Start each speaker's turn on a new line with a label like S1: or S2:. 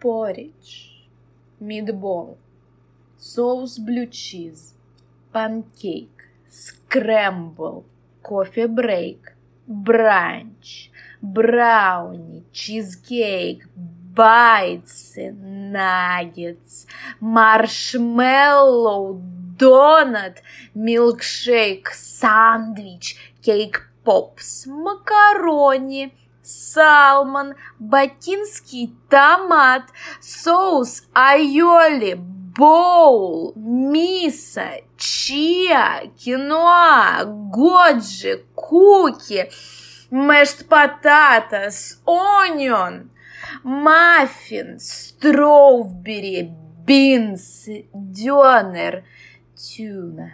S1: porridge, meatball, соус cheese, pancake, scramble, coffee break, brunch, брауни, чизкейк, байтсы, наггетс, маршмеллоу, донат, милкшейк, сандвич, кейк попс, макарони, салмон, бакинский томат, соус айоли, боул, миса, чиа, киноа, годжи, куки, mashed potatoes, onion, маффин, строубери, бинс, дёнер, тюна.